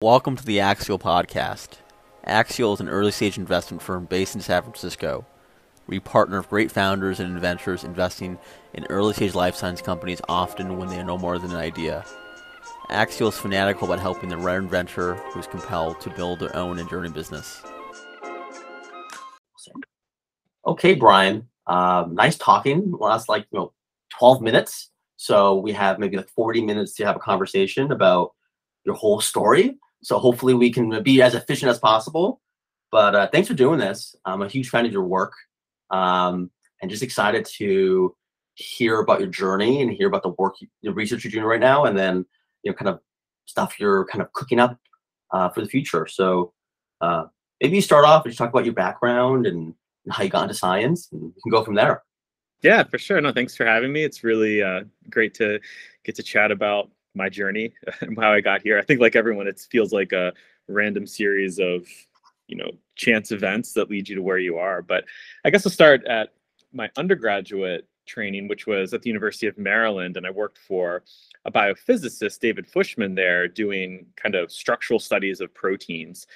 Welcome to the Axial Podcast. Axial is an early stage investment firm based in San Francisco. We partner with great founders and inventors investing in early stage life science companies often when they are no more than an idea. Axial is fanatical about helping the rare inventor who is compelled to build their own enduring business. Okay, Brian. Um, nice talking. Last like you know, 12 minutes. So we have maybe like 40 minutes to have a conversation about your whole story. So hopefully we can be as efficient as possible. But uh, thanks for doing this. I'm a huge fan of your work, um, and just excited to hear about your journey and hear about the work, the research you're doing right now, and then you know, kind of stuff you're kind of cooking up uh, for the future. So uh, maybe you start off and just talk about your background and, how you got into science, and can go from there. Yeah, for sure. No, thanks for having me. It's really uh, great to get to chat about my journey and how I got here. I think like everyone, it feels like a random series of you know chance events that lead you to where you are. But I guess I'll start at my undergraduate training, which was at the University of Maryland, and I worked for a biophysicist, David Fushman, there doing kind of structural studies of proteins.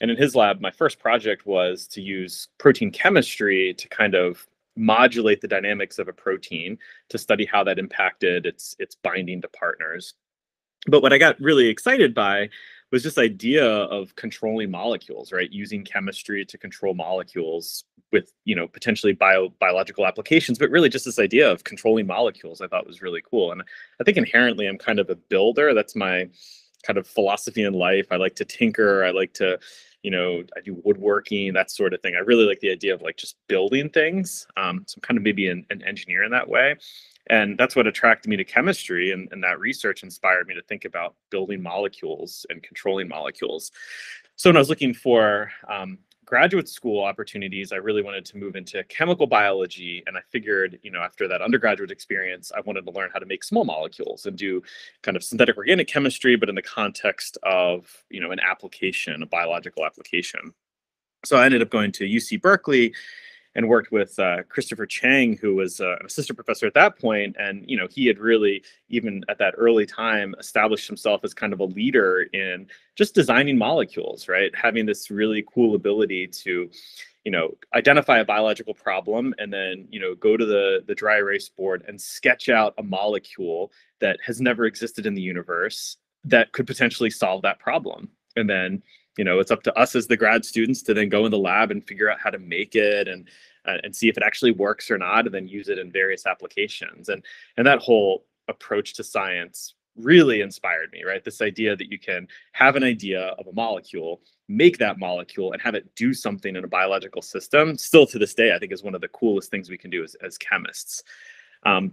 And in his lab, my first project was to use protein chemistry to kind of modulate the dynamics of a protein to study how that impacted its its binding to partners. But what I got really excited by was this idea of controlling molecules, right? Using chemistry to control molecules with, you know, potentially bio biological applications, but really just this idea of controlling molecules I thought was really cool. And I think inherently I'm kind of a builder. That's my kind of philosophy in life. I like to tinker. I like to, you know, I do woodworking, that sort of thing. I really like the idea of like just building things. Um, so I'm kind of maybe an, an engineer in that way. And that's what attracted me to chemistry. And, and that research inspired me to think about building molecules and controlling molecules. So when I was looking for um, graduate school opportunities, I really wanted to move into chemical biology. And I figured, you know, after that undergraduate experience, I wanted to learn how to make small molecules and do kind of synthetic organic chemistry, but in the context of, you know, an application, a biological application. So I ended up going to UC Berkeley and worked with uh, Christopher Chang, who was uh, assistant professor at that point, and you know he had really even at that early time established himself as kind of a leader in just designing molecules, right? Having this really cool ability to you know identify a biological problem and then you know go to the the dry erase board and sketch out a molecule that has never existed in the universe that could potentially solve that problem and then you know it's up to us as the grad students to then go in the lab and figure out how to make it and uh, and see if it actually works or not and then use it in various applications. And and that whole approach to science really inspired me right? This idea that you can have an idea of a molecule make that molecule and have it do something in a biological system still to this day i think is one of the coolest things we can do as, as chemists. Um,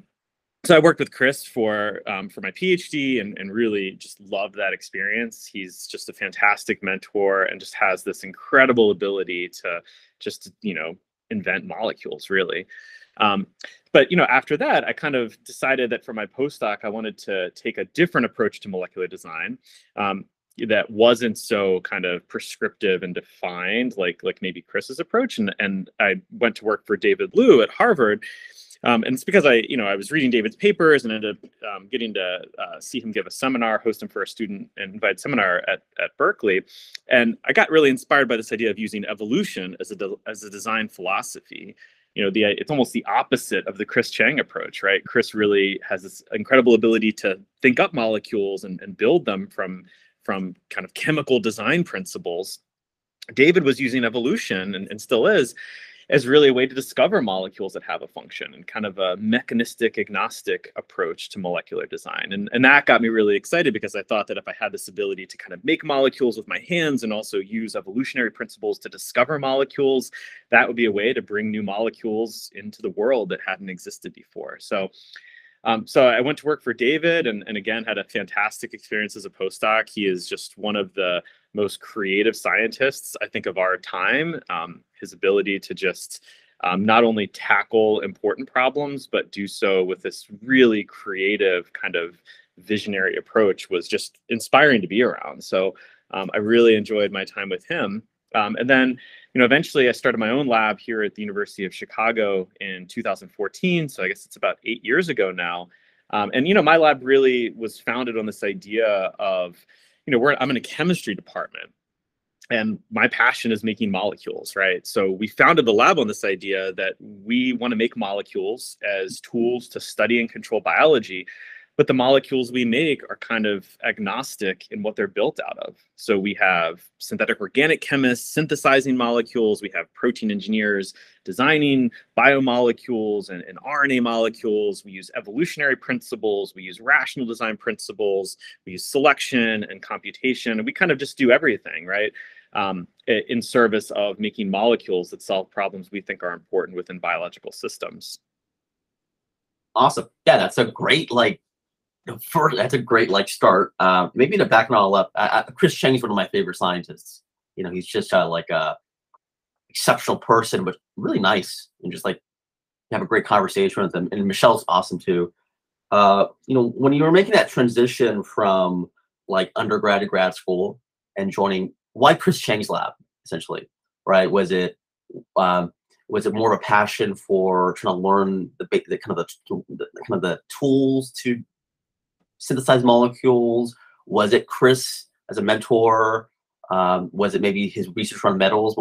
so I worked with Chris for um, for my PhD and, and really just loved that experience. He's just a fantastic mentor and just has this incredible ability to just you know invent molecules really. Um, but you know after that I kind of decided that for my postdoc I wanted to take a different approach to molecular design. Um, that wasn't so kind of prescriptive and defined like like maybe Chris's approach and and I went to work for David Liu at Harvard um, and it's because I, you know, I was reading David's papers and ended up um, getting to uh, see him give a seminar, host him for a student and invited seminar at, at Berkeley. And I got really inspired by this idea of using evolution as a, de- as a design philosophy. You know, the it's almost the opposite of the Chris Chang approach, right? Chris really has this incredible ability to think up molecules and, and build them from from kind of chemical design principles. David was using evolution and, and still is as really a way to discover molecules that have a function and kind of a mechanistic agnostic approach to molecular design. And, and that got me really excited because I thought that if I had this ability to kind of make molecules with my hands and also use evolutionary principles to discover molecules, that would be a way to bring new molecules into the world that hadn't existed before. So um, so I went to work for David and, and again had a fantastic experience as a postdoc. He is just one of the most creative scientists, I think, of our time. Um, his ability to just um, not only tackle important problems, but do so with this really creative kind of visionary approach was just inspiring to be around. So um, I really enjoyed my time with him. Um, and then you know, eventually I started my own lab here at the University of Chicago in 2014. So I guess it's about eight years ago now. Um, and, you know, my lab really was founded on this idea of, you know, I'm in a chemistry department and my passion is making molecules right? So we founded the lab on this idea that we want to make molecules as tools to study and control biology but the molecules we make are kind of agnostic in what they're built out of so we have synthetic organic chemists synthesizing molecules we have protein engineers designing biomolecules and, and rna molecules we use evolutionary principles we use rational design principles we use selection and computation and we kind of just do everything right um, in service of making molecules that solve problems we think are important within biological systems. Awesome. Yeah, that's a great like. First, that's a great like start. Uh, maybe to back it all up, uh, Chris Chang is one of my favorite scientists. You know, he's just uh, like a exceptional person, but really nice and just like have a great conversation with him. And Michelle's awesome too. Uh, you know, when you were making that transition from like undergrad to grad school and joining why Chris Chang's lab essentially, right? Was it um, was it more of a passion for trying to learn the, the kind of the, the kind of the tools to synthesize molecules? Was it Chris as a mentor? Um, was it maybe his research on metals,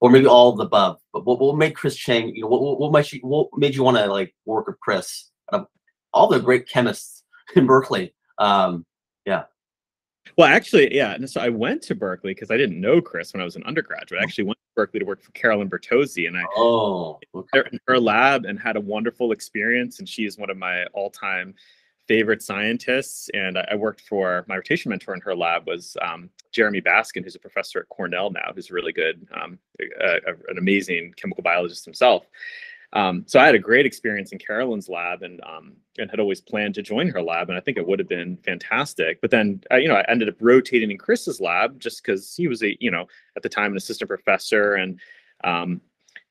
or maybe all of the above? But what, what made Chris Chang? You know, what, what, made you what made you want to like work with Chris? Um, all the great chemists in Berkeley. Um, yeah. Well, actually, yeah. And so I went to Berkeley because I didn't know Chris when I was an undergraduate. I actually went to Berkeley to work for Carolyn Bertozzi, and I oh okay. in her lab and had a wonderful experience. And she is one of my all-time favorite scientists. And I, worked for my rotation mentor in her lab was um, Jeremy Baskin, who's a professor at Cornell now, who's really good, um, a, a, an amazing chemical biologist himself. Um, so I had a great experience in Carolyn's lab and um, and had always planned to join her lab, and I think it would have been fantastic. But then, I, you know, I ended up rotating in Chris's lab just because he was a, you know, at the time an assistant professor and um,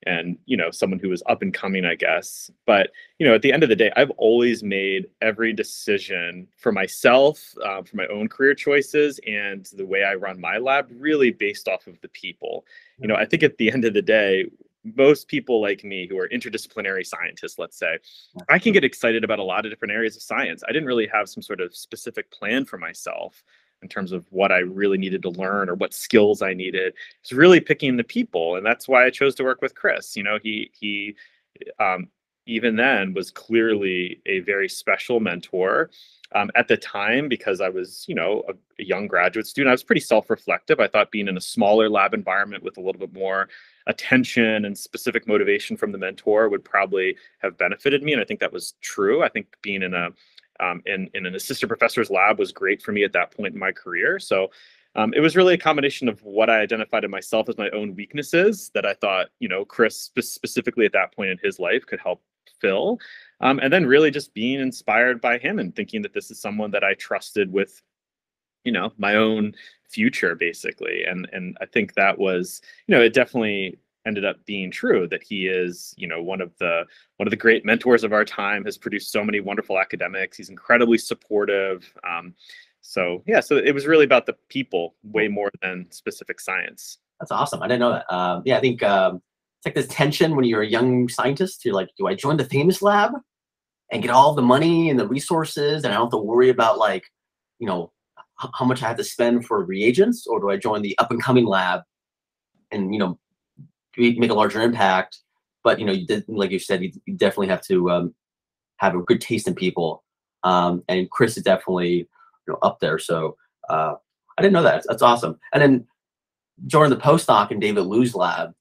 and you know someone who was up and coming, I guess. But you know, at the end of the day, I've always made every decision for myself, uh, for my own career choices, and the way I run my lab, really based off of the people. You know, I think at the end of the day, most people like me who are interdisciplinary scientists, let's say, I can get excited about a lot of different areas of science. I didn't really have some sort of specific plan for myself in terms of what I really needed to learn or what skills I needed. It's really picking the people, and that's why I chose to work with Chris. You know, he he um, even then was clearly a very special mentor. Um, at the time, because I was, you know, a, a young graduate student, I was pretty self-reflective. I thought being in a smaller lab environment with a little bit more attention and specific motivation from the mentor would probably have benefited me. And I think that was true. I think being in a um, in, in an assistant professor's lab was great for me at that point in my career. So um, it was really a combination of what I identified in myself as my own weaknesses that I thought, you know, Chris spe- specifically at that point in his life could help fill. Um, and then really just being inspired by him and thinking that this is someone that I trusted with you know my own future basically and and i think that was you know it definitely ended up being true that he is you know one of the one of the great mentors of our time has produced so many wonderful academics he's incredibly supportive um, so yeah so it was really about the people way more than specific science. That's awesome i didn't know that um, yeah i think um, it's like this tension when you're a young scientist you're like do i join the famous lab and get all the money and the resources and i don't have to worry about like you know how much I have to spend for reagents, or do I join the up and coming lab and you know make a larger impact? But you know, you did, like you said, you, you definitely have to um, have a good taste in people. Um, and Chris is definitely you know up there. So uh, I didn't know that. That's awesome. And then joining the postdoc in David Liu's lab,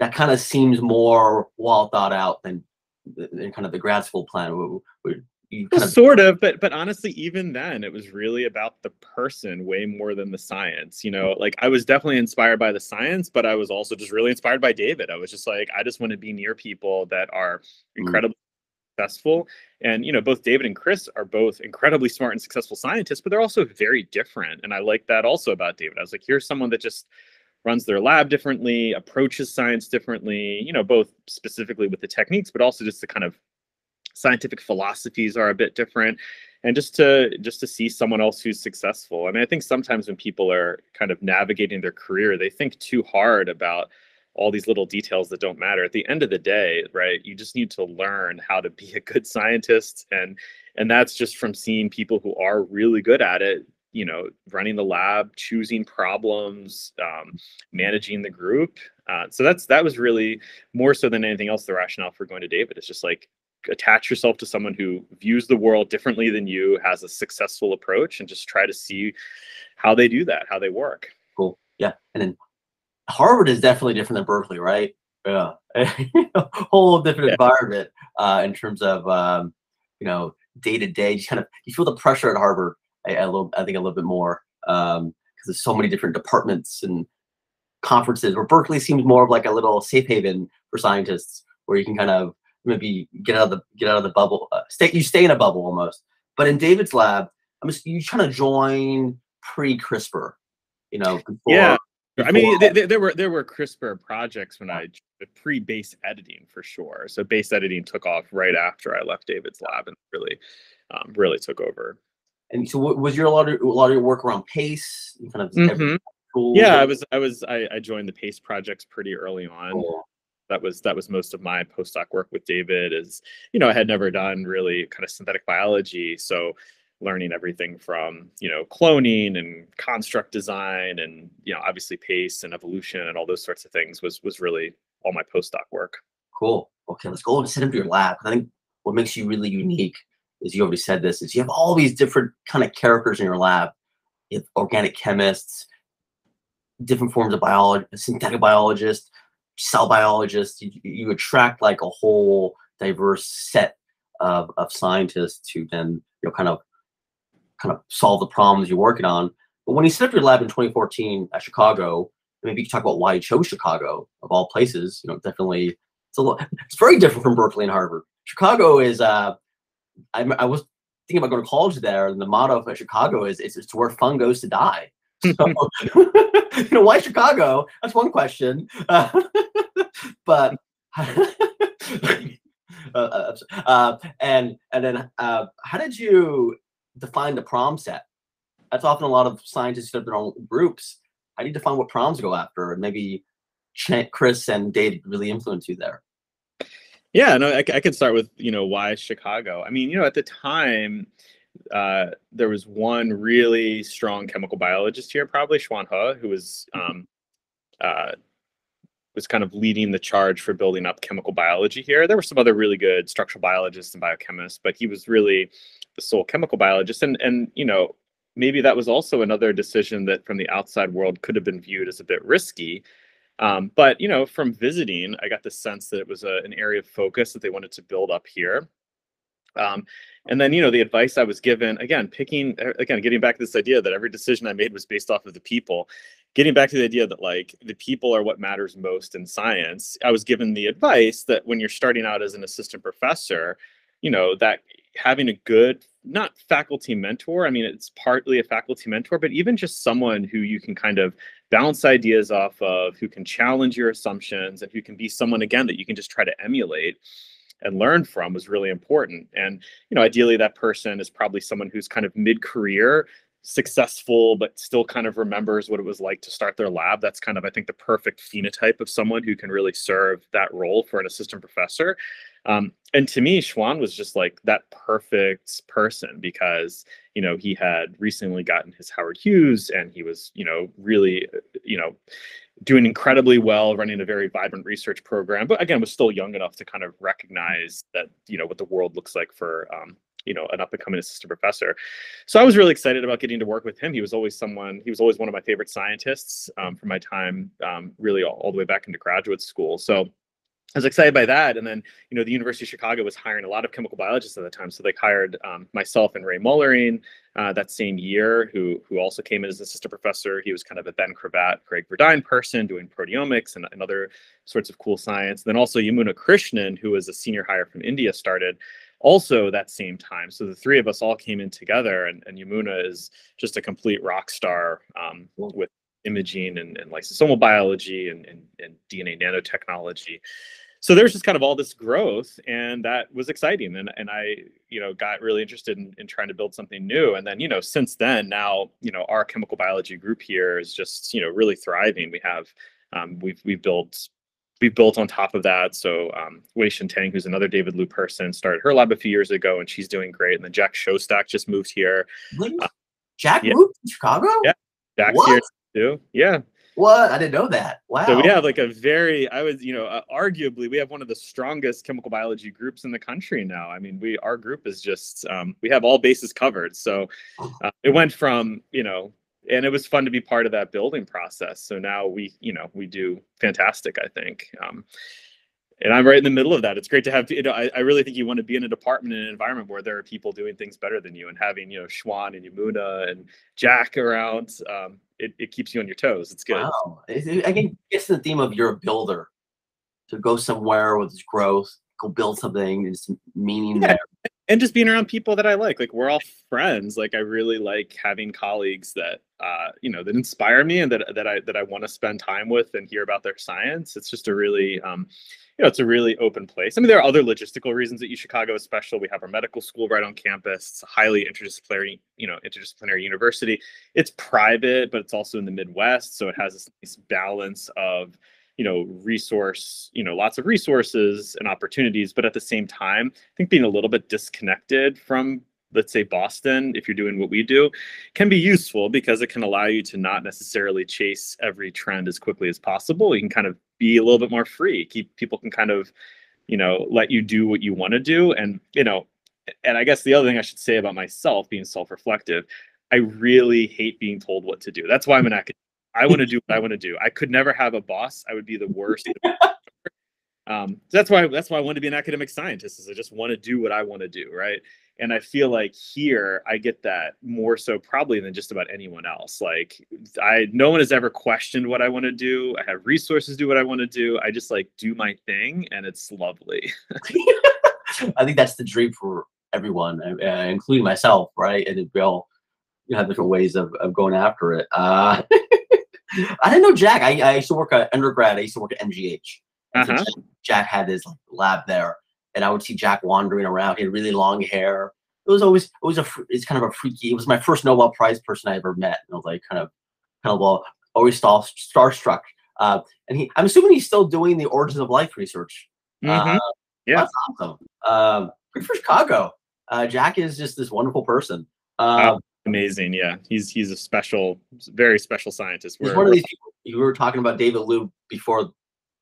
that kind of seems more well thought out than, than kind of the grad school plan. We, well, of... sort of but but honestly even then it was really about the person way more than the science you know like i was definitely inspired by the science but i was also just really inspired by david i was just like i just want to be near people that are mm-hmm. incredibly mm. successful and you know both david and chris are both incredibly smart and successful scientists but they're also very different and i like that also about david i was like here's someone that just runs their lab differently approaches science differently you know both specifically with the techniques but also just the kind of scientific philosophies are a bit different and just to just to see someone else who's successful i mean i think sometimes when people are kind of navigating their career they think too hard about all these little details that don't matter at the end of the day right you just need to learn how to be a good scientist and and that's just from seeing people who are really good at it you know, running the lab, choosing problems, um, managing the group. Uh, so that's that was really more so than anything else the rationale for going to David. It's just like attach yourself to someone who views the world differently than you, has a successful approach, and just try to see how they do that, how they work. Cool. Yeah. And then Harvard is definitely different than Berkeley, right? Yeah. A whole different yeah. environment uh, in terms of um, you know day to day. You kind of you feel the pressure at Harvard a, a little, I think a little bit more because um, there's so many different departments and conferences. Where Berkeley seems more of like a little safe haven for scientists, where you can kind of maybe get out of the get out of the bubble. Uh, stay you stay in a bubble almost. But in David's lab, I'm just you trying to join pre CRISPR, you know. Before, yeah. Before. I mean, there, there were there were CRISPR projects when I pre base editing for sure. So base editing took off right after I left David's lab and really, um, really took over. And so, was your a lot of a lot of your work around PACE? Kind of mm-hmm. Yeah, I was I was I, I, joined the PACE projects pretty early on. Cool that was that was most of my postdoc work with David. Is you know I had never done really kind of synthetic biology, so learning everything from you know cloning and construct design and you know obviously PACE and evolution and all those sorts of things was was really all my postdoc work. Cool. Okay, let's go and sit into your lab. I think what makes you really unique is you already said this is you have all these different kind of characters in your lab. You organic chemists, different forms of biology, synthetic biologists, cell biologists, you, you attract like a whole diverse set of, of scientists who then you know kind of kind of solve the problems you're working on. But when you set up your lab in 2014 at Chicago, maybe you can talk about why you chose Chicago of all places. You know, definitely it's a lot, it's very different from Berkeley and Harvard. Chicago is uh, I, I was thinking about going to college there, and the motto of Chicago is it's, it's where fun goes to die. So, you know, why Chicago? That's one question. Uh, but uh, uh, and and then uh, how did you define the prom set? That's often a lot of scientists have their own groups. How do you define what proms go after? And maybe Chris and Dave really influence you there. Yeah, no, I, I could start with you know why Chicago. I mean, you know, at the time, uh, there was one really strong chemical biologist here, probably Chuan He, who was mm-hmm. um, uh, was kind of leading the charge for building up chemical biology here. There were some other really good structural biologists and biochemists, but he was really the sole chemical biologist. And and you know maybe that was also another decision that from the outside world could have been viewed as a bit risky. Um, but you know, from visiting, I got the sense that it was a, an area of focus that they wanted to build up here. Um, and then, you know, the advice I was given, again, picking, again, getting back to this idea that every decision I made was based off of the people, getting back to the idea that like the people are what matters most in science. I was given the advice that when you're starting out as an assistant professor, you know, that having a good, not faculty mentor, I mean, it's partly a faculty mentor, but even just someone who you can kind of bounce ideas off of, who can challenge your assumptions, and who can be someone, again, that you can just try to emulate and learn from was really important. And, you know, ideally that person is probably someone who's kind of mid-career, successful, but still kind of remembers what it was like to start their lab. That's kind of, I think, the perfect phenotype of someone who can really serve that role for an assistant professor. Um, and to me, Chuan was just like that perfect person because, you know, he had recently gotten his Howard Hughes and he was, you know, really, you know, doing incredibly well, running a very vibrant research program, but again, was still young enough to kind of recognize that, you know, what the world looks like for, um, you know, an up and coming assistant professor. So I was really excited about getting to work with him. He was always someone, he was always one of my favorite scientists um, from my time, um, really all, all the way back into graduate school. So I was excited by that. And then, you know, the University of Chicago was hiring a lot of chemical biologists at the time. So they hired um, myself and Ray Moellering uh, that same year, who who also came in as an assistant professor. He was kind of a Ben Cravatt, Greg Verdine person doing proteomics and, and other sorts of cool science. Then also Yamuna Krishnan, who was a senior hire from India, started also that same time. So the three of us all came in together, and, and Yamuna is just a complete rock star um, with imaging and, and lysosomal biology and, and, and DNA nanotechnology so there's just kind of all this growth and that was exciting and, and i you know got really interested in, in trying to build something new and then you know since then now you know our chemical biology group here is just you know really thriving we have um, we've we've built we've built on top of that so um, Weixin Tang who's another David Liu person started her lab a few years ago and she's doing great and then Jack Szostak just moved here uh, Jack Yeah. moved to Chicago. Yeah. Jack's What? here too. Yeah. What? I didn't know that. Wow. So we have like a very, I was, you know, uh, arguably we have one of the strongest chemical biology groups in the country now. I mean, we our group is just um, we have all bases covered. So uh, it went from you know, and it was fun to be part of that building process. So now we, you know, we do fantastic. I think. Um, and I'm right in the middle of that. It's great to have, you know, I, I really think you want to be in a department in an environment where there are people doing things better than you and having, you know, Chuan and Yamuna and Jack around. Um, it, it keeps you on your toes. It's good. Wow. It- it- I can guess the theme of you're a builder. To go somewhere with growth, go build something, there's meaning Yeah. there. And just being around people that I like. Like we're all friends. Like I really like having colleagues that uh, you know that inspire me and that that I that I want to spend time with and hear about their science. It's just a really um, you know it's a really open place. I mean there are other logistical reasons that U Chicago is special. We have our medical school right on campus. It's a highly interdisciplinary you know interdisciplinary university. It's private, but it's also in the Midwest, so it has this nice balance of you know resource you know lots of resources and opportunities but at the same time i think being a little bit disconnected from let's say boston if you're doing what we do can be useful because it can allow you to not necessarily chase every trend as quickly as possible. You can kind of be a little bit more free. Keep people can kind of you know let you do what you want to do. And you know and i guess the other thing i should say about myself being self-reflective i really hate being told what to do. That's why i'm an academic I want to do what I want to do. I could never have a boss. I would be the worst. um, so that's why that's why I want to be an academic scientist. Is I just want to do what I want to do, right? And I feel like here I get that more so probably than just about anyone else. Like I, no one has ever questioned what I want to do. I have resources to do what I want to do. I just like do my thing, and it's lovely. I think that's the dream for everyone, uh, uh, including myself, right? And we all you have different ways of, of going after it. Uh, I didn't know Jack. I, I used to work at undergrad. I used to work at MGH. Uh-huh. Jack, Jack had his like, lab there, and I would see Jack wandering around. He had really long hair. It was always it was a it's kind of a freaky. It was my first Nobel Prize person I ever met. And I was like kind of kind of well, always star, starstruck. Uh, and he, I'm assuming he's still doing the origins of life research. Mhm. Uh, Yeah. that's awesome. Um, good for Chicago. Uh, Jack is just this wonderful person. Um, Amazing. Yeah, he's he's a special, very special scientist. he's We're- one of these people. You were talking about David Liu before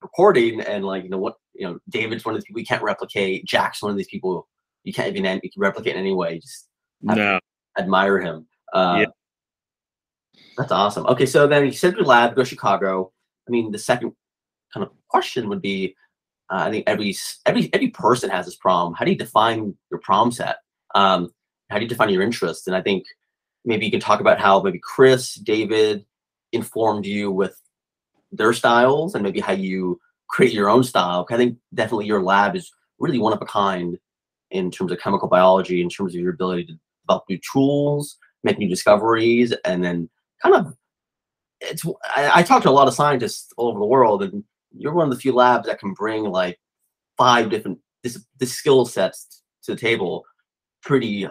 recording, and like you know what, you know, David's one of the people you can't replicate. Jack's one of these people you can't even you can replicate in any way. Just no, admire him. Uh, Yeah. That's awesome. Okay, so then you said your lab, go to Chicago. I mean, the second kind of question would be, uh, I think every every every person has this problem. How do you define your problem set? Um, how do you define your interest? And I think maybe you can talk about how maybe Chris, David informed you with their styles, and maybe how you create your own style. I think definitely your lab is really one of a kind in terms of chemical biology, in terms of your ability to develop new tools, make new discoveries, and then kind of it's I, I talk to a lot of scientists all over the world, and you're one of the few labs that can bring like five different this this skill sets to the table pretty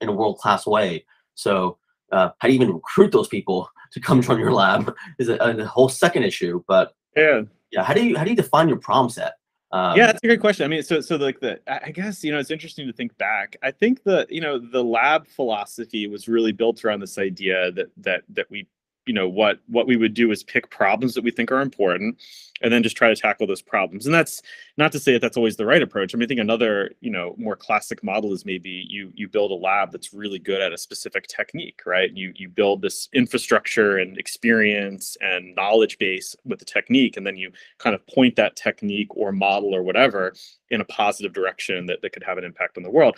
in a world class way. So uh, how do you even recruit those people to come join your lab is a, a whole second issue. But yeah, yeah, how do you how do you define your problem set? Um, yeah, that's a great question. I mean, so so like the I guess you know it's interesting to think back. I think the you know the lab philosophy was really built around this idea that that that we you know what what we would do is pick problems that we think are important and then just try to tackle those problems. And that's not to say that that's always the right approach. I mean i think another you know more classic model is maybe you you build a lab that's really good at a specific technique right? You you build this infrastructure and experience and knowledge base with the technique and then you kind of point that technique or model or whatever in a positive direction that, that could have an impact on the world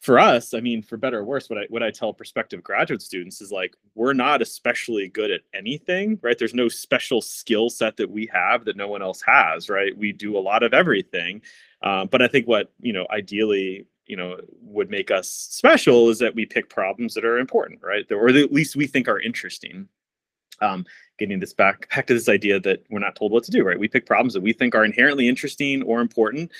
for us, I mean, for better or worse, what I what I tell prospective graduate students is like we're not especially good at anything, right? There's no special skill set that we have that no one else has, right? We do a lot of everything, um, but I think what you know, ideally, you know, would make us special is that we pick problems that are important, right? Or that at least we think are interesting. Um, getting this back back to this idea that we're not told what to do, right? We pick problems that we think are inherently interesting or important,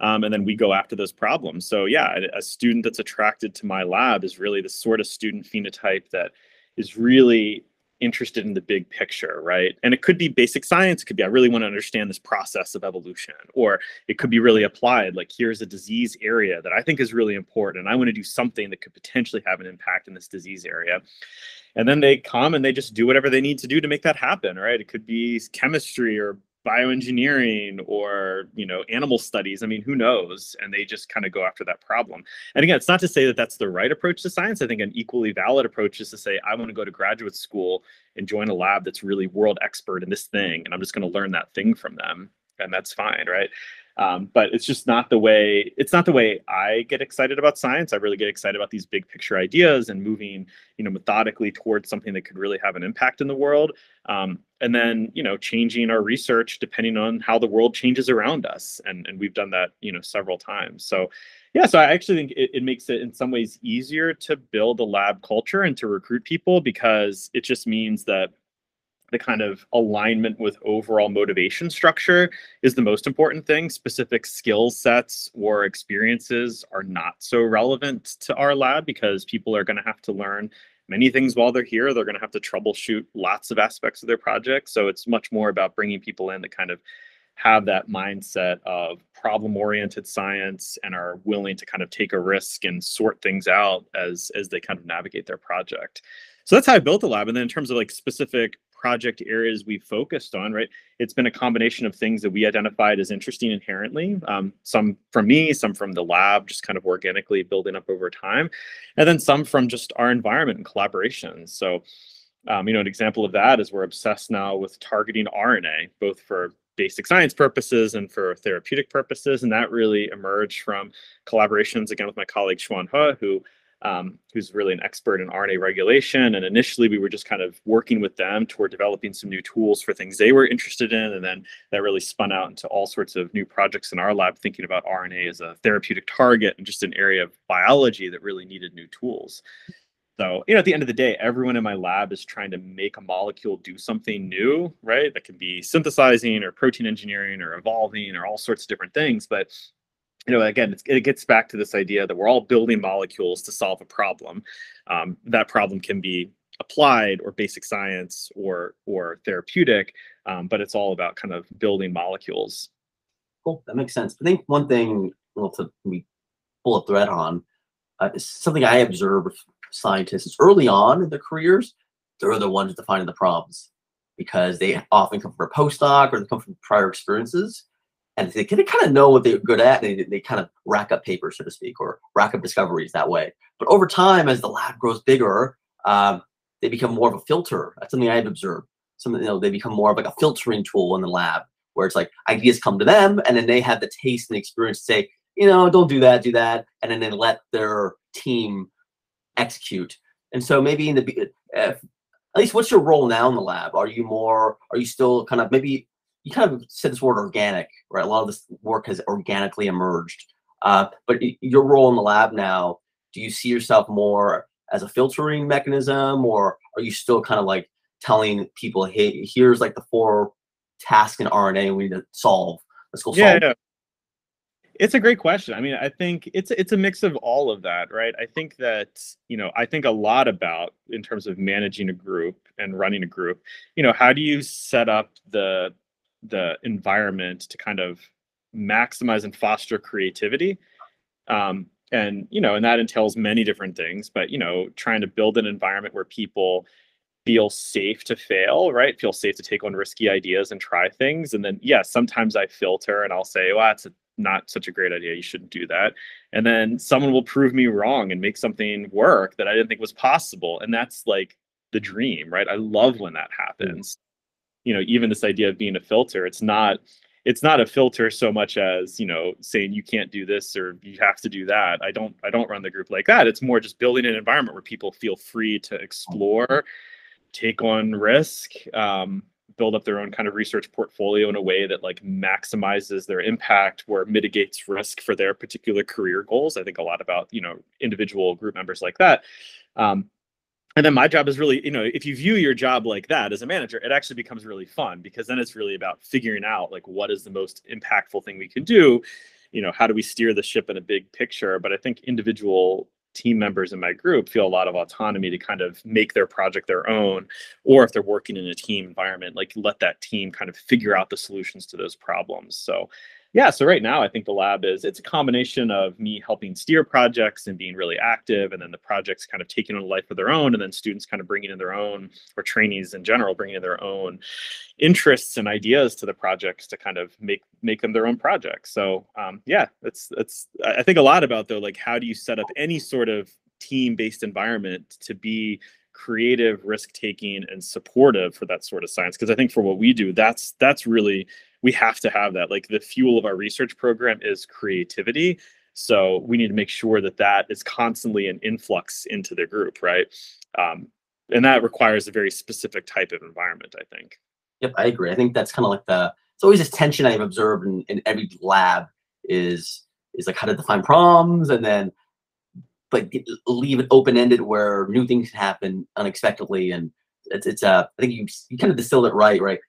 um, and then we go after those problems. So yeah, a, a student that's attracted to my lab is really the sort of student phenotype that is really interested in the big picture, right? And it could be basic science. It could be, I really want to understand this process of evolution. Or it could be really applied, like here's a disease area that I think is really important. And I want to do something that could potentially have an impact in this disease area. And then they come and they just do whatever they need to do to make that happen, right? It could be chemistry or bioengineering or you know animal studies i mean who knows? And they just kind of go after that problem. And again it's not to say that that's the right approach to science. I think an equally valid approach is to say i want to go to graduate school and join a lab that's really world expert in this thing and i'm just going to learn that thing from them and that's fine right um, but it's just not the way it's not the way i get excited about science. I really get excited about these big picture ideas and moving you know methodically towards something that could really have an impact in the world. Um, and then you know changing our research depending on how the world changes around us. And and we've done that you know several times. So yeah so i actually think it, it makes it in some ways easier to build a lab culture and to recruit people because it just means that the kind of alignment with overall motivation structure is the most important thing. Specific skill sets or experiences are not so relevant to our lab because people are going to have to learn many things while they're here. They're going to have to troubleshoot lots of aspects of their project. So it's much more about bringing people in that kind of have that mindset of problem oriented science and are willing to kind of take a risk and sort things out as as they kind of navigate their project so that's how i built the lab and then in terms of like specific project areas we focused on, right? It's been a combination of things that we identified as interesting inherently. Um, some from me, some from the lab, just kind of organically building up over time, and then some from just our environment and collaboration. So, um, you know, an example of that is we're obsessed now with targeting RNA, both for basic science purposes and for therapeutic purposes. And that really emerged from collaborations again with my colleague Chuan He, who um, who's really an expert in RNA regulation. And initially, we were just kind of working with them toward developing some new tools for things they were interested in. And then that really spun out into all sorts of new projects in our lab, thinking about RNA as a therapeutic target and just an area of biology that really needed new tools. So, you know, at the end of the day, everyone in my lab is trying to make a molecule do something new, right? That can be synthesizing or protein engineering or evolving or all sorts of different things. But you know, again, it gets back to this idea that we're all building molecules to solve a problem. Um, that problem can be applied or basic science or or therapeutic, um, but it's all about kind of building molecules. Cool, that makes sense. I think one thing well, to we pull a thread on uh, is something I observe with scientists early on in their careers, they're the ones defining the problems because they often come from a postdoc or they come from prior experiences and they kind of know what they're good at. And they, they kind of rack up papers, so to speak, or rack up discoveries that way. But over time, as the lab grows bigger, um, they become more of a filter. That's something I've observed. Something you know, they become more of like a filtering tool in the lab, where it's like ideas come to them, and then they have the taste and experience to say, you know, don't do that, do that, and then they let their team execute. And so maybe in the at least, what's your role now in the lab? Are you more? Are you still kind of maybe you kind of said this word organic, right? A lot of this work has organically emerged. Uh, but your role in the lab now, do you see yourself more as a filtering mechanism, or are you still kind of like telling people, hey, here's like the four tasks in RNA we need to solve. Let's go solve. Yeah, yeah. It's a great question. I mean, I think it's it's a mix of all of that, right? I think that you know, I think a lot about in terms of managing a group and running a group. You know, how do you set up the the environment to kind of maximize and foster creativity. Um, and you know and that entails many different things but you know trying to build an environment where people feel safe to fail right? Feel safe to take on risky ideas and try things. And then yes yeah, sometimes i filter and i'll say well that's a, not such a great idea. You shouldn't do that. And then someone will prove me wrong and make something work that i didn't think was possible. And that's like the dream right? I love when that happens you know even this idea of being a filter it's not it's not a filter so much as you know saying you can't do this or you have to do that. I don't i don't run the group like that. It's more just building an environment where people feel free to explore take on risk um, build up their own kind of research portfolio in a way that like maximizes their impact or mitigates risk for their particular career goals. I think a lot about you know individual group members like that. Um, and then my job is really you know if you view your job like that as a manager it actually becomes really fun because then it's really about figuring out like what is the most impactful thing we can do. You know how do we steer the ship in a big picture? But i think individual team members in my group feel a lot of autonomy to kind of make their project their own or if they're working in a team environment like let that team kind of figure out the solutions to those problems. So yeah so right now i think the lab is it's a combination of me helping steer projects and being really active and then the projects kind of taking on a life of their own and then students kind of bringing in their own or trainees in general bringing in their own interests and ideas to the projects to kind of make make them their own projects. So um, yeah it's it's i think a lot about though like how do you set up any sort of team based environment to be creative risk taking and supportive for that sort of science. Because i think for what we do that's that's really we have to have that. Like the fuel of our research program is creativity. So we need to make sure that that is constantly an influx into the group right? Um, and that requires a very specific type of environment i think. Yep, I agree. I think that's kind of like the it's always this tension I've observed in, in every lab is is like how to define problems and then but get, leave it open ended where new things can happen unexpectedly and it's it's uh I think you you kind of distilled it right right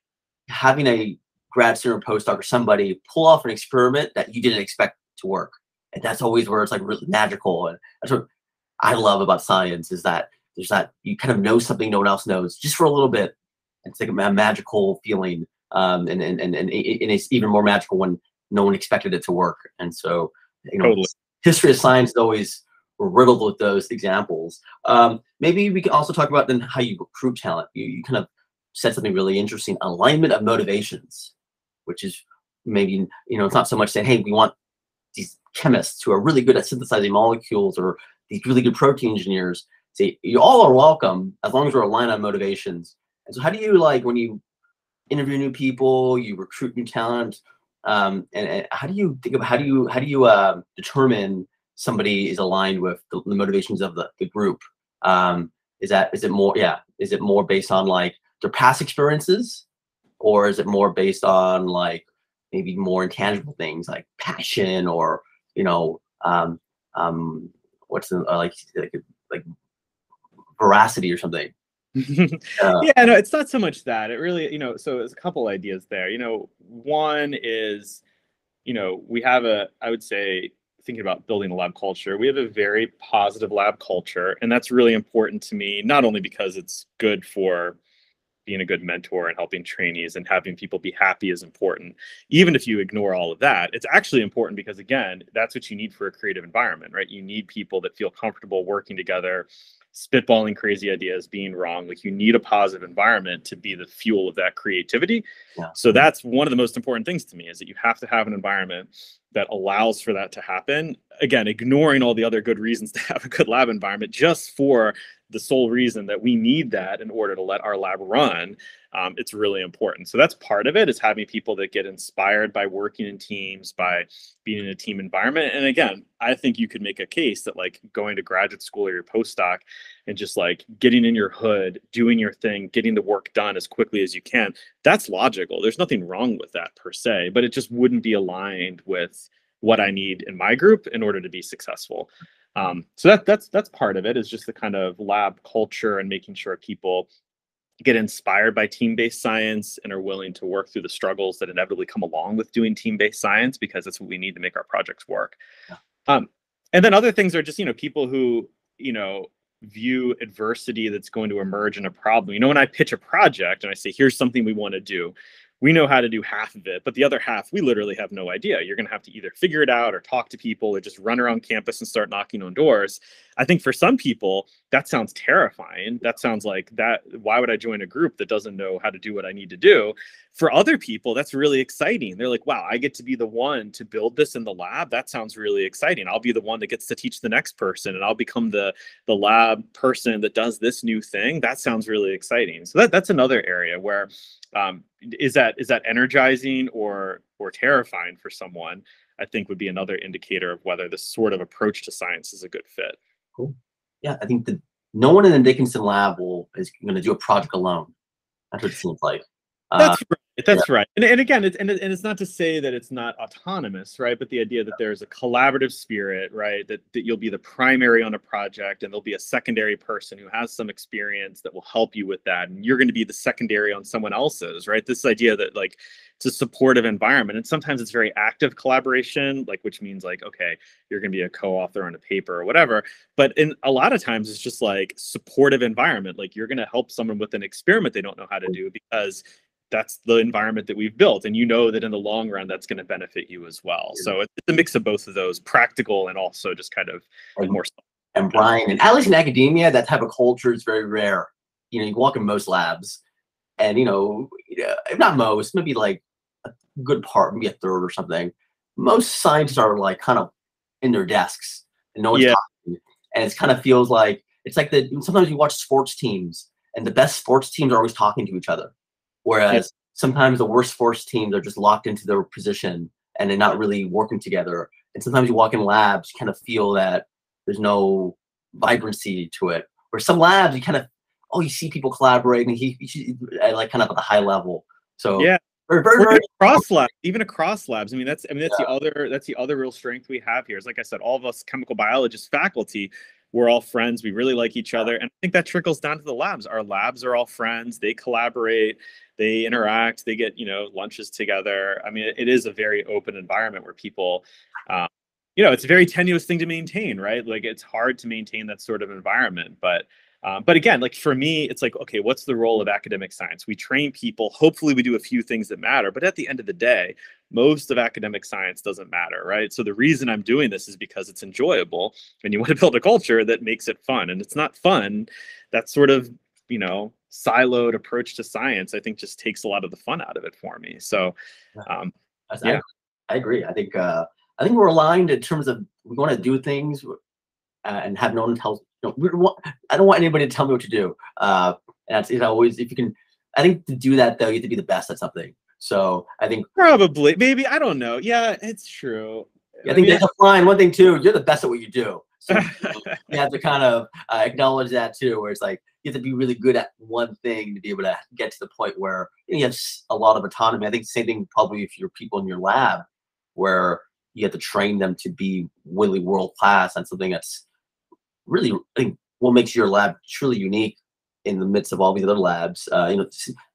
having a grad student or postdoc or somebody pull off an experiment that you didn't expect to work and that's always where it's like really magical and that's what I love about science is that there's that you kind of know something no one else knows just for a little bit it's like a magical feeling um, and, and, and, and, it's even more magical when no one expected it to work and so you know totally. history of science is always riddled with those examples. Um, maybe we can also talk about then how you recruit talent. You, you kind of said something really interesting alignment of motivations which is maybe you know it's not so much saying hey we want these chemists who are really good at synthesizing molecules or these really good protein engineers. Say you all are welcome as long as we're aligned on motivations. And so how do you like when you interview new people, you recruit new talent, um, and, and, how do you think of how do you how do you uh, determine somebody is aligned with the, the motivations of the, the group? Um, is that is it more yeah is it more based on like their past experiences, or is it more based on like maybe more intangible things like passion or you know um, um, what's the uh, like like like veracity or something? uh, yeah, no, it's not so much that. It really, you know, so there's a couple ideas there. You know, one is, you know, we have a, I would say, thinking about building a lab culture, we have a very positive lab culture. And that's really important to me, not only because it's good for being a good mentor and helping trainees and having people be happy is important. Even if you ignore all of that, it's actually important because, again, that's what you need for a creative environment, right? You need people that feel comfortable working together spitballing crazy ideas, being wrong. Like you need a positive environment to be the fuel of that creativity. Yeah. So that's one of the most important things to me is that you have to have an environment that allows for that to happen. Again, ignoring all the other good reasons to have a good lab environment just for the sole reason that we need that in order to let our lab run um, it's really important. So that's part of it is having people that get inspired by working in teams by being in a team environment. And again i think you could make a case that like going to graduate school or your postdoc and just like getting in your hood doing your thing getting the work done as quickly as you can that's logical. There's nothing wrong with that per se but it just wouldn't be aligned with what i need in my group in order to be successful um, so that that's that's part of it is just the kind of lab culture and making sure people get inspired by team-based science and are willing to work through the struggles that inevitably come along with doing team-based science because that's what we need to make our projects work. Yeah. Um, and then other things are just you know people who you know view adversity that's going to emerge in a problem. You know, when I pitch a project and I say, here's something we want to do, we know how to do half of it, but the other half, we literally have no idea. You're going to have to either figure it out or talk to people or just run around campus and start knocking on doors. I think for some people, that sounds terrifying. That sounds like that. Why would I join a group that doesn't know how to do what I need to do? For other people, that's really exciting. They're like, wow, I get to be the one to build this in the lab. That sounds really exciting. I'll be the one that gets to teach the next person and I'll become the, the lab person that does this new thing. That sounds really exciting. So that, that's another area where um, is that is that energizing or or terrifying for someone i think would be another indicator of whether this sort of approach to science is a good fit. Cool. Yeah i think that no one in the dickinson lab will is going to do a project alone. That's what it seems like. Uh, that's right. That's yeah. right. And, and again, it's, and, and it's not to say that it's not autonomous, right? But the idea that there's a collaborative spirit, right? That, that you'll be the primary on a project and there'll be a secondary person who has some experience that will help you with that. And you're going to be the secondary on someone else's, right? This idea that like it's a supportive environment. And sometimes it's very active collaboration, like which means like, okay, you're going to be a co-author on a paper or whatever. But in a lot of times it's just like supportive environment. Like you're going to help someone with an experiment they don't know how to mm. do because that's the environment that we've built and you know that in the long run that's going to benefit you as well. So it's a mix of both of those practical and also just kind of and, more and brian and at least in academia that type of culture is very rare. You know you walk in most labs and you know if not most maybe like a good part maybe a third or something. Most scientists are like kind of in their desks and no one's yeah. talking and it kind of feels like it's like the sometimes you watch sports teams and the best sports teams are always talking to each other Whereas yeah. sometimes the worst force teams are just locked into their position and they're not really working together. And sometimes you walk in labs, you kind of feel that there's no vibrancy to it. Where some labs, you kind of, oh, you see people collaborating, he, he at like kind of at the high level. So yeah, very, very, very across labs, even across labs. I mean, that's I mean that's yeah. the other that's the other real strength we have here. Is like I said, all of us chemical biologists faculty, we're all friends. We really like each other, and I think that trickles down to the labs. Our labs are all friends. They collaborate they interact they get you know lunches together i mean it, is a very open environment where people um, you know it's a very tenuous thing to maintain right like it's hard to maintain that sort of environment but um, but again like for me it's like okay what's the role of academic science? We train people. Hopefully we do a few things that matter but at the end of the day most of academic science doesn't matter right? So the reason i'm doing this is because it's enjoyable and you want to build a culture that makes it fun and it's not fun. That sort of you know siloed approach to science i think just takes a lot of the fun out of it for me. So um, yeah I, I, agree. I think uh, i think we're aligned in terms of we want to do things uh, and have no one tell you know, want, i don't want anybody to tell me what to do uh, and that's you know, always if you can i think to do that though you have to be the best at something so i think probably maybe i don't know yeah it's true yeah, I think I mean, that's a line. One thing too, you're the best at what you do. So you have to kind of uh, acknowledge that too, where it's like you have to be really good at one thing to be able to get to the point where you, have a lot of autonomy. I think the same thing probably if you're people in your lab, where you have to train them to be really world class on something that's really I think what makes your lab truly unique in the midst of all these other labs. Uh, you know,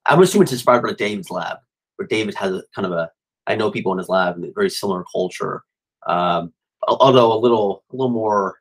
I'm assuming it's inspired by David's lab, where David has a kind of a I know people in his lab, very similar culture. Um, although a little a little more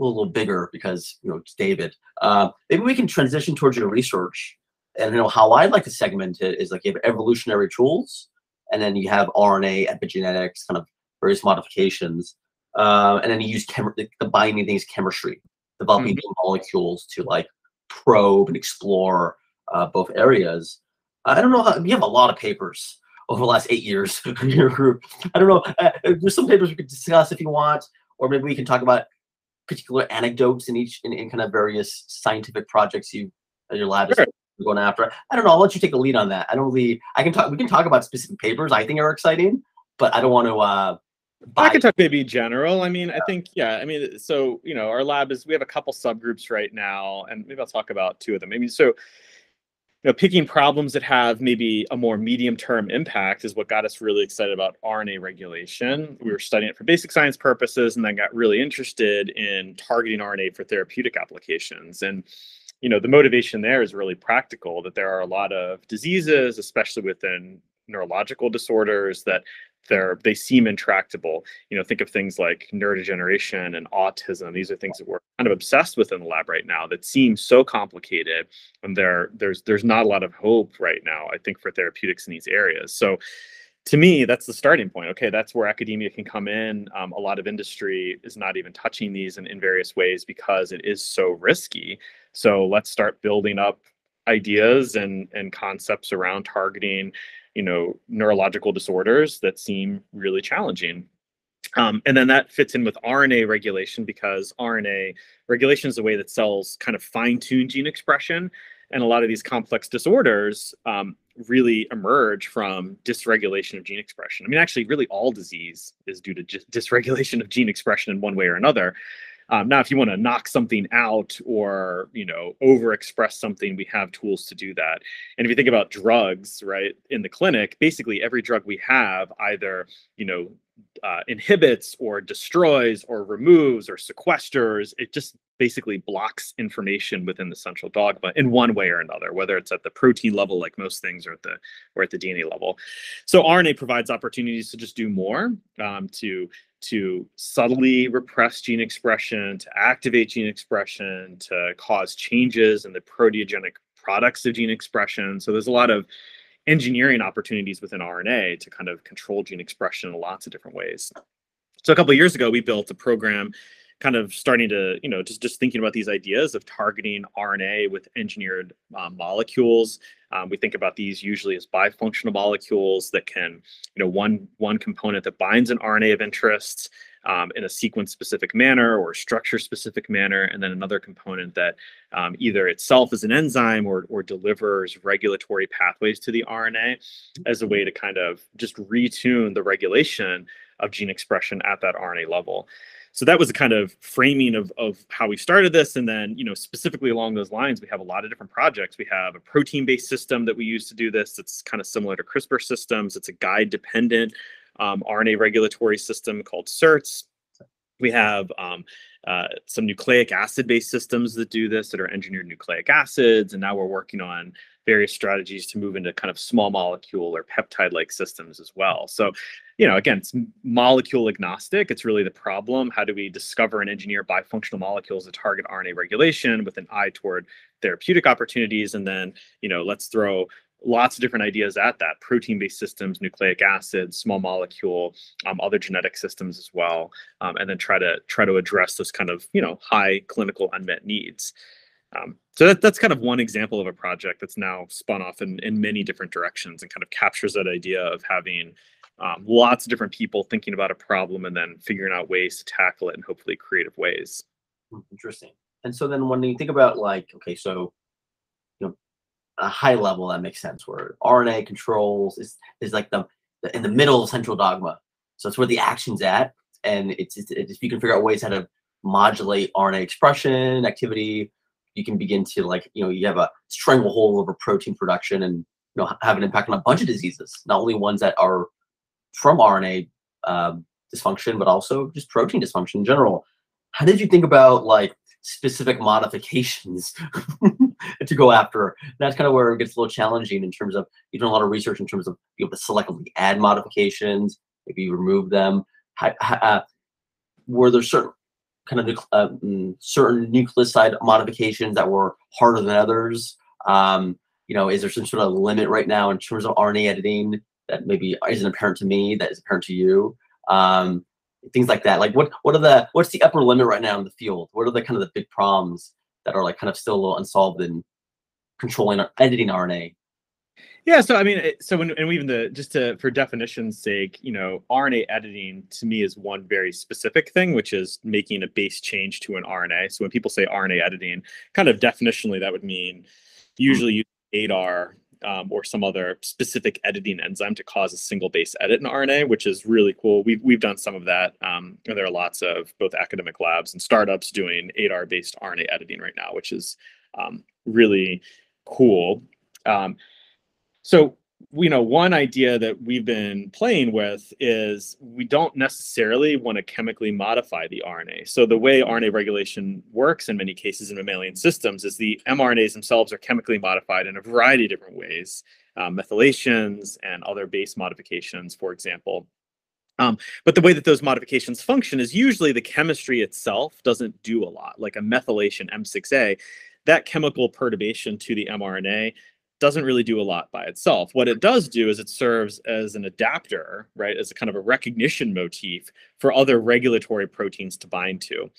a little bigger because you know it's David. Uh, maybe we can transition towards your research. And you know how I'd like to segment it is like you have evolutionary tools, and then you have RNA epigenetics, kind of various modifications, uh, and then you use chem- the, the binding things chemistry, developing mm-hmm. new molecules to like probe and explore uh, both areas. I don't know how you have a lot of papers over the last eight years in your group. I don't know. Uh, there's some papers we could discuss if you want, or maybe we can talk about particular anecdotes in each in, in kind of various scientific projects you your lab is going after. I don't know. I'll let you take the lead on that. I don't really. I can talk. We can talk about specific papers I think are exciting, but I don't want to. uh I can talk maybe general. I mean. I think yeah. I mean, so you know, our lab is we have a couple subgroups right now, and maybe I'll talk about two of them. Maybe so you know, picking problems that have maybe a more medium term impact is what got us really excited about RNA regulation. We were studying it for basic science purposes and then got really interested in targeting RNA for therapeutic applications. And you know, the motivation there is really practical that there are a lot of diseases, especially within neurological disorders that they're they seem intractable. You know think of things like neurodegeneration and autism. These are things that we're kind of obsessed with in the lab right now that seem so complicated and there there's there's not a lot of hope right now i think for therapeutics in these areas. So to me that's the starting point. Okay that's where academia can come in. Um, a lot of industry is not even touching these in, in various ways because it is so risky. So let's start building up ideas and and concepts around targeting you know neurological disorders that seem really challenging um, and then that fits in with RNA regulation because RNA regulation is a way that cells kind of fine tune gene expression. And a lot of these complex disorders um, really emerge from dysregulation of gene expression. I mean, actually, really all disease is due to dysregulation of gene expression in one way or another. Um, now, if you want to knock something out or you know overexpress something, we have tools to do that. And if you think about drugs, right, in the clinic, basically every drug we have either you know uh, inhibits or destroys or removes or sequesters. It just basically blocks information within the central dogma in one way or another, whether it's at the protein level, like most things, or at the or at the DNA level. So RNA provides opportunities to just do more, um, to to subtly repress gene expression, to activate gene expression, to cause changes in the proteogenic products of gene expression. So there's a lot of engineering opportunities within RNA to kind of control gene expression in lots of different ways. So a couple years ago, we built a program kind of starting to, you know, just, just thinking about these ideas of targeting RNA with engineered uh, molecules. Um, we think about these usually as bifunctional molecules that can, you know, one, one component that binds an RNA of interest um, in a sequence specific manner or structure specific manner, and then another component that um, either itself is an enzyme or, or delivers regulatory pathways to the RNA as a way to kind of just retune the regulation of gene expression at that RNA level. So that was a kind of framing of, of how we started this and then you know specifically along those lines we have a lot of different projects. We have a protein based system that we use to do this. It's kind of similar to crispr systems. It's a guide dependent um, rna regulatory system called certs we have um, uh, some nucleic acid based systems that do this that are engineered nucleic acids and now we're working on various strategies to move into kind of small molecule or peptide like systems as well. So, you know, again, it's molecule agnostic. It's really the problem. How do we discover and engineer bifunctional molecules that target RNA regulation with an eye toward therapeutic opportunities? And then, you know, let's throw lots of different ideas at that protein based systems nucleic acids small molecule um, other genetic systems as well um, and then try to try to address those kind of you know high clinical unmet needs um, so that, that's kind of one example of a project that's now spun off in, in many different directions and kind of captures that idea of having um, lots of different people thinking about a problem and then figuring out ways to tackle it in hopefully creative ways. Hmm, interesting. And so then when you think about like, okay, so a high level that makes sense where RNA controls is is like the, the in the middle of central dogma. So it's where the action's at, and it's, it's, if you can figure out ways how to modulate RNA expression activity you can begin to like you know you have a stranglehold over protein production and you know have an impact on a bunch of diseases not only ones that are from rna um, dysfunction but also just protein dysfunction in general how did you think about like specific modifications to go after that's kind of where it gets a little challenging in terms of you've done a lot of research in terms of being able to selectively add modifications maybe remove them uh, were there certain kind of mm, certain nucleoside modifications that were harder than others? Um, you know, is there some sort of limit right now in terms of RNA editing that maybe isn't apparent to me that is apparent to you? Um, things like that. Like, what what are the what's the upper limit right now in the field? What are the kind of the big problems that are like kind of still a little unsolved in controlling or editing RNA? Yeah, so I mean, so when and even the just to for definition's sake, you know, RNA editing to me is one very specific thing, which is making a base change to an RNA. So when people say RNA editing, kind of definitionally, that would mean hmm. usually use ADAR um, or some other specific editing enzyme to cause a single base edit in RNA, which is really cool. We've we've done some of that. Um, there are lots of both academic labs and startups doing ADAR based RNA editing right now, which is um, really cool. Um, so, you know, one idea that we've been playing with is we don't necessarily want to chemically modify the RNA. So, the way RNA regulation works in many cases in mammalian systems is the mRNAs themselves are chemically modified in a variety of different ways, um, methylations and other base modifications, for example. Um, but the way that those modifications function is usually the chemistry itself doesn't do a lot, like a methylation M6A. That chemical perturbation to the mRNA doesn't really do a lot by itself. What it does do is it serves as an adapter, right, as a kind of a recognition motif for other regulatory proteins to bind to.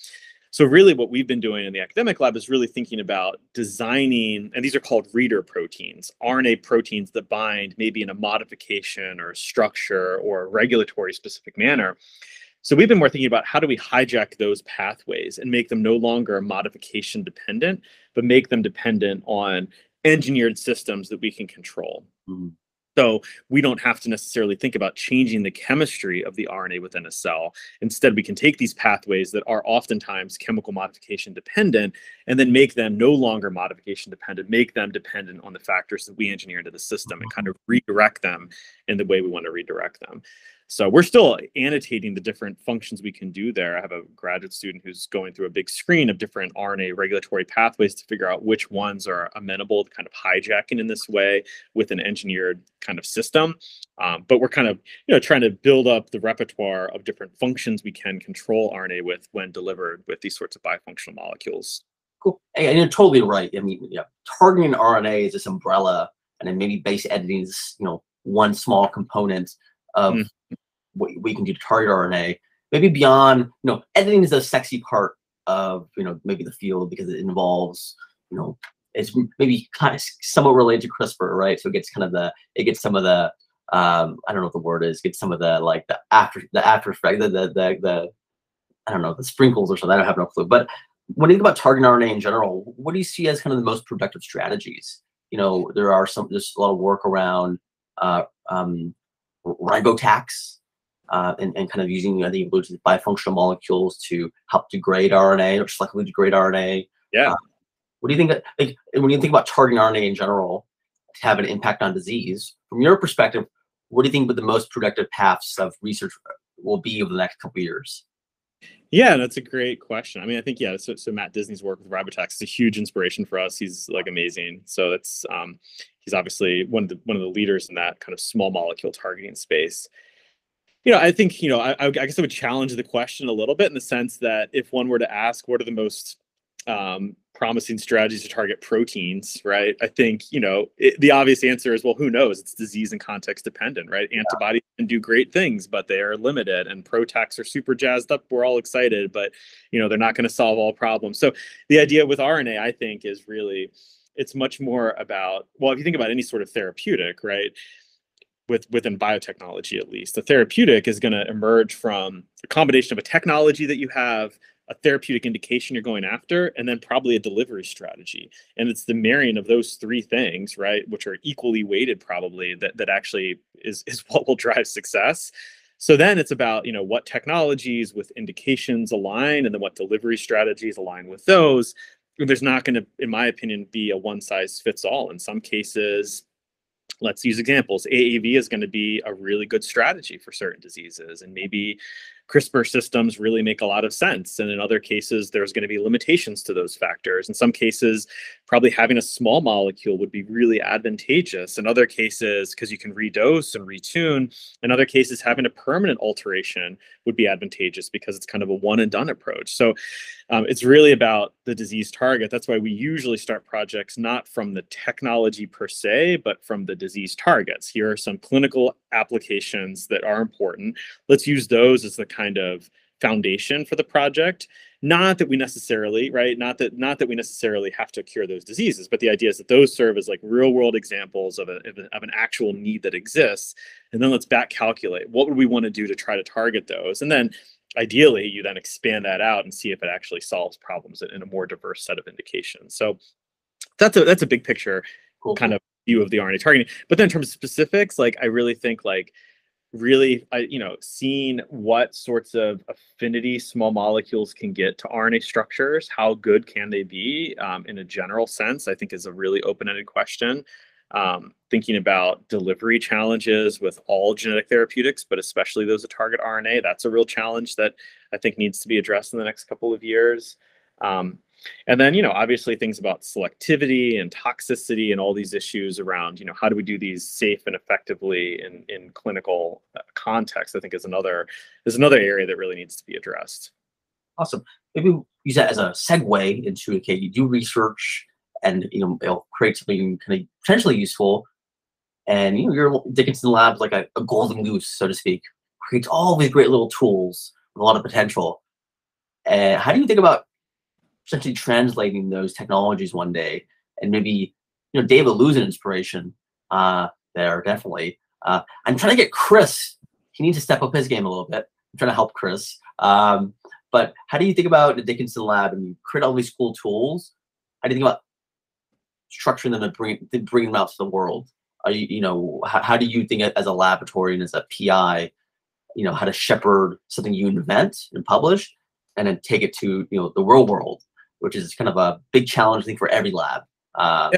So really what we've been doing in the academic lab is really thinking about designing, and these are called reader proteins, RNA proteins that bind maybe in a modification or a structure or a regulatory specific manner. So we've been more thinking about how do we hijack those pathways and make them no longer modification dependent, but make them dependent on engineered systems that we can control. Mm-hmm. So we don't have to necessarily think about changing the chemistry of the RNA within a cell. Instead, we can take these pathways that are oftentimes chemical modification dependent and then make them no longer modification dependent, make them dependent on the factors that we engineer into the system and kind of redirect them in the way we want to redirect them. So we're still annotating the different functions we can do there. I have a graduate student who's going through a big screen of different RNA regulatory pathways to figure out which ones are amenable to kind of hijacking in this way with an engineered kind of system. Um, but we're kind of you know trying to build up the repertoire of different functions we can control RNA with when delivered with these sorts of bifunctional molecules. Cool. And you're totally right. I mean, yeah, targeting RNA is this umbrella, and then maybe base editing is you know one small component of mm what we can do to target RNA. Maybe beyond, you know, editing is a sexy part of, you know, maybe the field because it involves, you know, it's maybe kind of somewhat related to CRISPR, right? So it gets kind of the, it gets some of the, um, I don't know what the word is, gets some of the like the after, the after effect, the, the, the, the, I don't know, the sprinkles or something. I don't have no clue. But when you think about targeting RNA in general, what do you see as kind of the most productive strategies? You know, there are some, there's a lot of work around uh, um, ribotax, uh, and, and kind of using, I think, bifunctional molecules to help degrade RNA or selectively degrade RNA. Yeah. Uh, what do you think that, like, when you think about targeting RNA in general to have an impact on disease, from your perspective, what do you think would the most productive paths of research will be over the next couple years? Yeah, that's a great question. I mean, I think yeah. So, so Matt Disney's work with Ribotax is a huge inspiration for us. He's like amazing. So that's um, he's obviously one of the one of the leaders in that kind of small molecule targeting space you know, I think, you know, I, I, guess I would challenge the question a little bit in the sense that if one were to ask what are the most um, promising strategies to target proteins, right? I think, you know, it, the obvious answer is, well, who knows? It's disease and context dependent, right? Yeah. Antibodies can do great things, but they are limited and PROTACs are super jazzed up. We're all excited, but, you know, they're not going to solve all problems. So the idea with RNA, I think, is really, it's much more about, well, if you think about any sort of therapeutic, right? With within biotechnology at least. The therapeutic is going to emerge from a combination of a technology that you have, a therapeutic indication you're going after, and then probably a delivery strategy. And it's the marrying of those three things, right, which are equally weighted probably that that actually is is what will drive success. So then it's about, you know, what technologies with indications align and then what delivery strategies align with those. There's not going to, in my opinion, be a one size fits all. In some cases, let's use examples. AAV is going to be a really good strategy for certain diseases, and maybe CRISPR systems really make a lot of sense. And in other cases, there's going to be limitations to those factors. In some cases, probably having a small molecule would be really advantageous. In other cases, because you can redose and retune. In other cases, having a permanent alteration would be advantageous because it's kind of a one and done approach. So um, it's really about the disease target. That's why we usually start projects not from the technology per se, but from the disease targets. Here are some clinical applications that are important. Let's use those as the kind of foundation for the project. Not that we necessarily right not that not that we necessarily have to cure those diseases but the idea is that those serve as like real world examples of, a, of an actual need that exists. And then let's back calculate. What would we want to do to try to target those? And then ideally you then expand that out and see if it actually solves problems in a more diverse set of indications. So that's a that's a big picture cool. kind of view of the rna targeting. But then in terms of specifics like i really think like really uh, you know seeing what sorts of affinity small molecules can get to rna structures how good can they be um, in a general sense i think is a really open-ended question. Um, thinking about delivery challenges with all genetic therapeutics but especially those that target rna that's a real challenge that i think needs to be addressed in the next couple of years. Um, and then, you know, obviously things about selectivity and toxicity and all these issues around, you know, how do we do these safe and effectively in, in clinical uh, context, I think is another is another area that really needs to be addressed. Awesome. Maybe use that as a segue into okay, you do research and you know it'll create something kind of potentially useful. And you know, your Dickinson Labs like a, a golden goose, so to speak, creates all these great little tools with a lot of potential. And how do you think about essentially translating those technologies one day and maybe you know david lose an inspiration uh there definitely. Uh i'm trying to get chris he needs to step up his game a little bit. I'm trying to help chris. Um but how do you think about the dickinson lab and you create all these cool tools? How do you think about structuring them and bring, bringing them out to the world? Are you you know how, how do you think as a laboratory and as a pi you know how to shepherd something you invent and publish and then take it to you know the real world which is kind of a big challenge i think for every lab uh,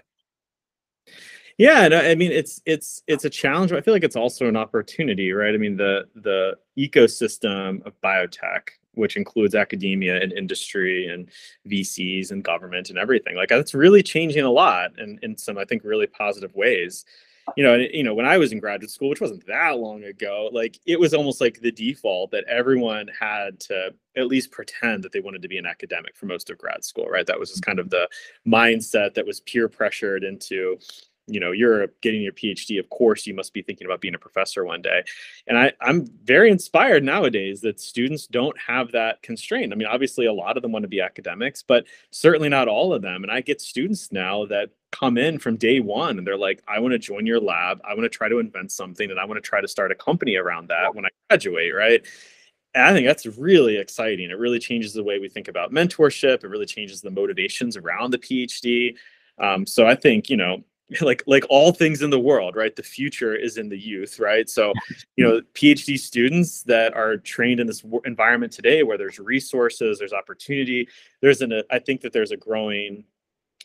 yeah, no, I mean it's it's it's a challenge. But I feel like it's also an opportunity, right? I mean the the ecosystem of biotech, which includes academia and industry and VCs and government and everything, like that's really changing a lot, and in some I think really positive ways. You know, and, you know, when I was in graduate school, which wasn't that long ago, like it was almost like the default that everyone had to at least pretend that they wanted to be an academic for most of grad school, right? That was just kind of the mindset that was peer pressured into you know you're getting your phd of course you must be thinking about being a professor one day and I, i'm very inspired nowadays that students don't have that constraint i mean obviously a lot of them want to be academics but certainly not all of them and i get students now that come in from day one and they're like i want to join your lab i want to try to invent something and i want to try to start a company around that when i graduate right and I think that's really exciting. It really changes the way we think about mentorship. It really changes the motivations around the PhD. Um, so I think you know like like all things in the world right? The future is in the youth right? So you know phd students that are trained in this environment today where there's resources there's opportunity there's an i think that there's a growing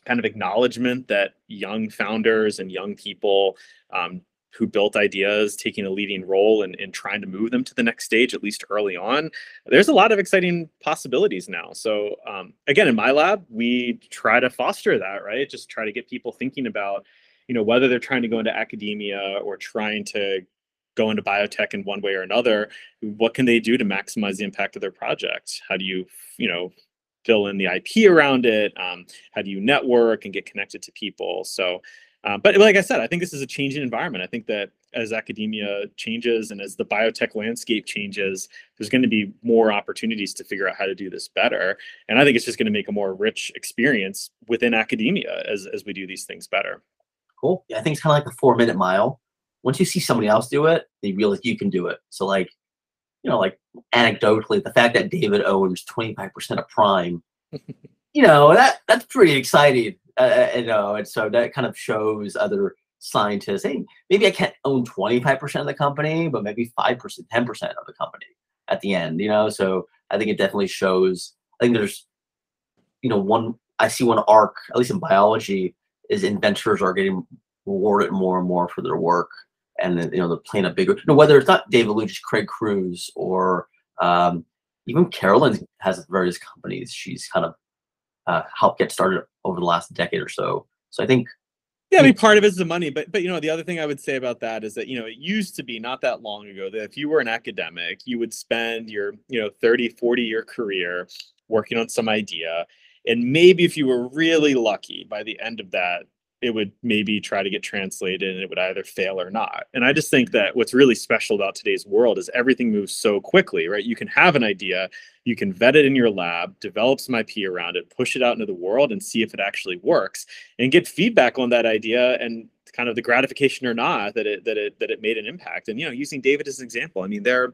kind of acknowledgement that young founders and young people um, who built ideas taking a leading role in, in trying to move them to the next stage at least early on there's a lot of exciting possibilities now. So um, again in my lab we try to foster that right? Just try to get people thinking about you know whether they're trying to go into academia or trying to go into biotech in one way or another what can they do to maximize the impact of their project? How do you you know fill in the ip around it? Um, how do you network and get connected to people? So uh, but like I said, I think this is a changing environment. I think that as academia changes and as the biotech landscape changes, there's going to be more opportunities to figure out how to do this better. And I think it's just going to make a more rich experience within academia as, as we do these things better. Cool. Yeah, I think it's kind of like the four minute mile. Once you see somebody else do it, they realize you can do it. So, like, you know, like anecdotally, the fact that David owns 25% of Prime, you know, that that's pretty exciting uh, you know, and so that kind of shows other scientists, hey, maybe I can't own 25% of the company, but maybe 5%, 10% of the company at the end, you know? So I think it definitely shows, I think there's, you know, one, I see one arc, at least in biology, is inventors are getting rewarded more and more for their work. And you know, they're playing a bigger, you know, whether it's not David Lynch, Craig Cruz, or um, even Carolyn has various companies. She's kind of uh, helped get started over the last decade or so. So I think yeah, I mean, part of it is the money, but but you know, the other thing I would say about that is that you know, it used to be not that long ago that if you were an academic, you would spend your you know 30, 40 year career working on some idea, and maybe if you were really lucky, by the end of that, it would maybe try to get translated and it would either fail or not. And I just think that what's really special about today's world is everything moves so quickly, right? You can have an idea, you can vet it in your lab, develop some IP around it, push it out into the world and see if it actually works and get feedback on that idea and kind of the gratification or not that it that it that it made an impact. And you know, using David as an example, I mean, there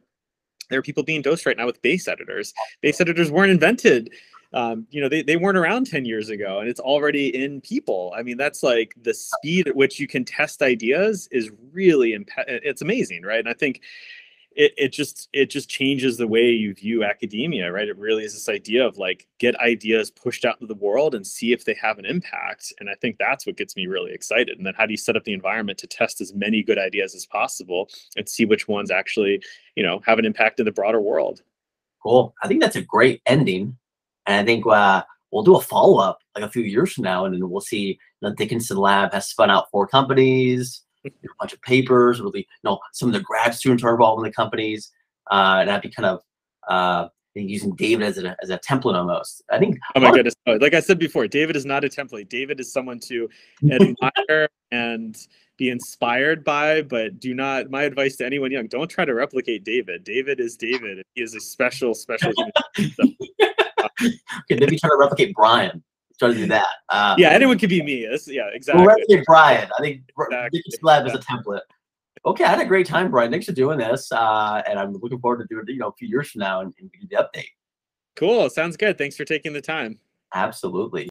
there are people being dosed right now with base editors. Base editors weren't invented um, you know they, they weren't around 10 years ago and it's already in people. I mean that's like the speed at which you can test ideas is really it's amazing right? And i think it, it just it just changes the way you view academia right? It really is this idea of like get ideas pushed out into the world and see if they have an impact and i think that's what gets me really excited. And then how do you set up the environment to test as many good ideas as possible and see which ones actually you know have an impact in the broader world? Cool. I think that's a great ending and I think uh, we'll do a follow up like a few years from now, and then we'll see. Know, Dickinson Lab has spun out four companies, a bunch of papers. Really, you know, some of the grad students are involved in the companies, uh, and that'd be kind of uh, using David as a as a template almost. I think. Oh my goodness! Like I said before, David is not a template. David is someone to admire and be inspired by, but do not. My advice to anyone young: don't try to replicate David. David is David. He is a special, special human. okay, maybe try to replicate Brian. Try to do that. Uh, yeah, anyone could be me. That's, yeah, exactly. We'll replicate Brian. I think exactly. Lab is a template. Okay, I had a great time, Brian. Thanks for doing this, uh, and I'm looking forward to doing it. You know, a few years from now and, and the update. Cool. Sounds good. Thanks for taking the time. Absolutely.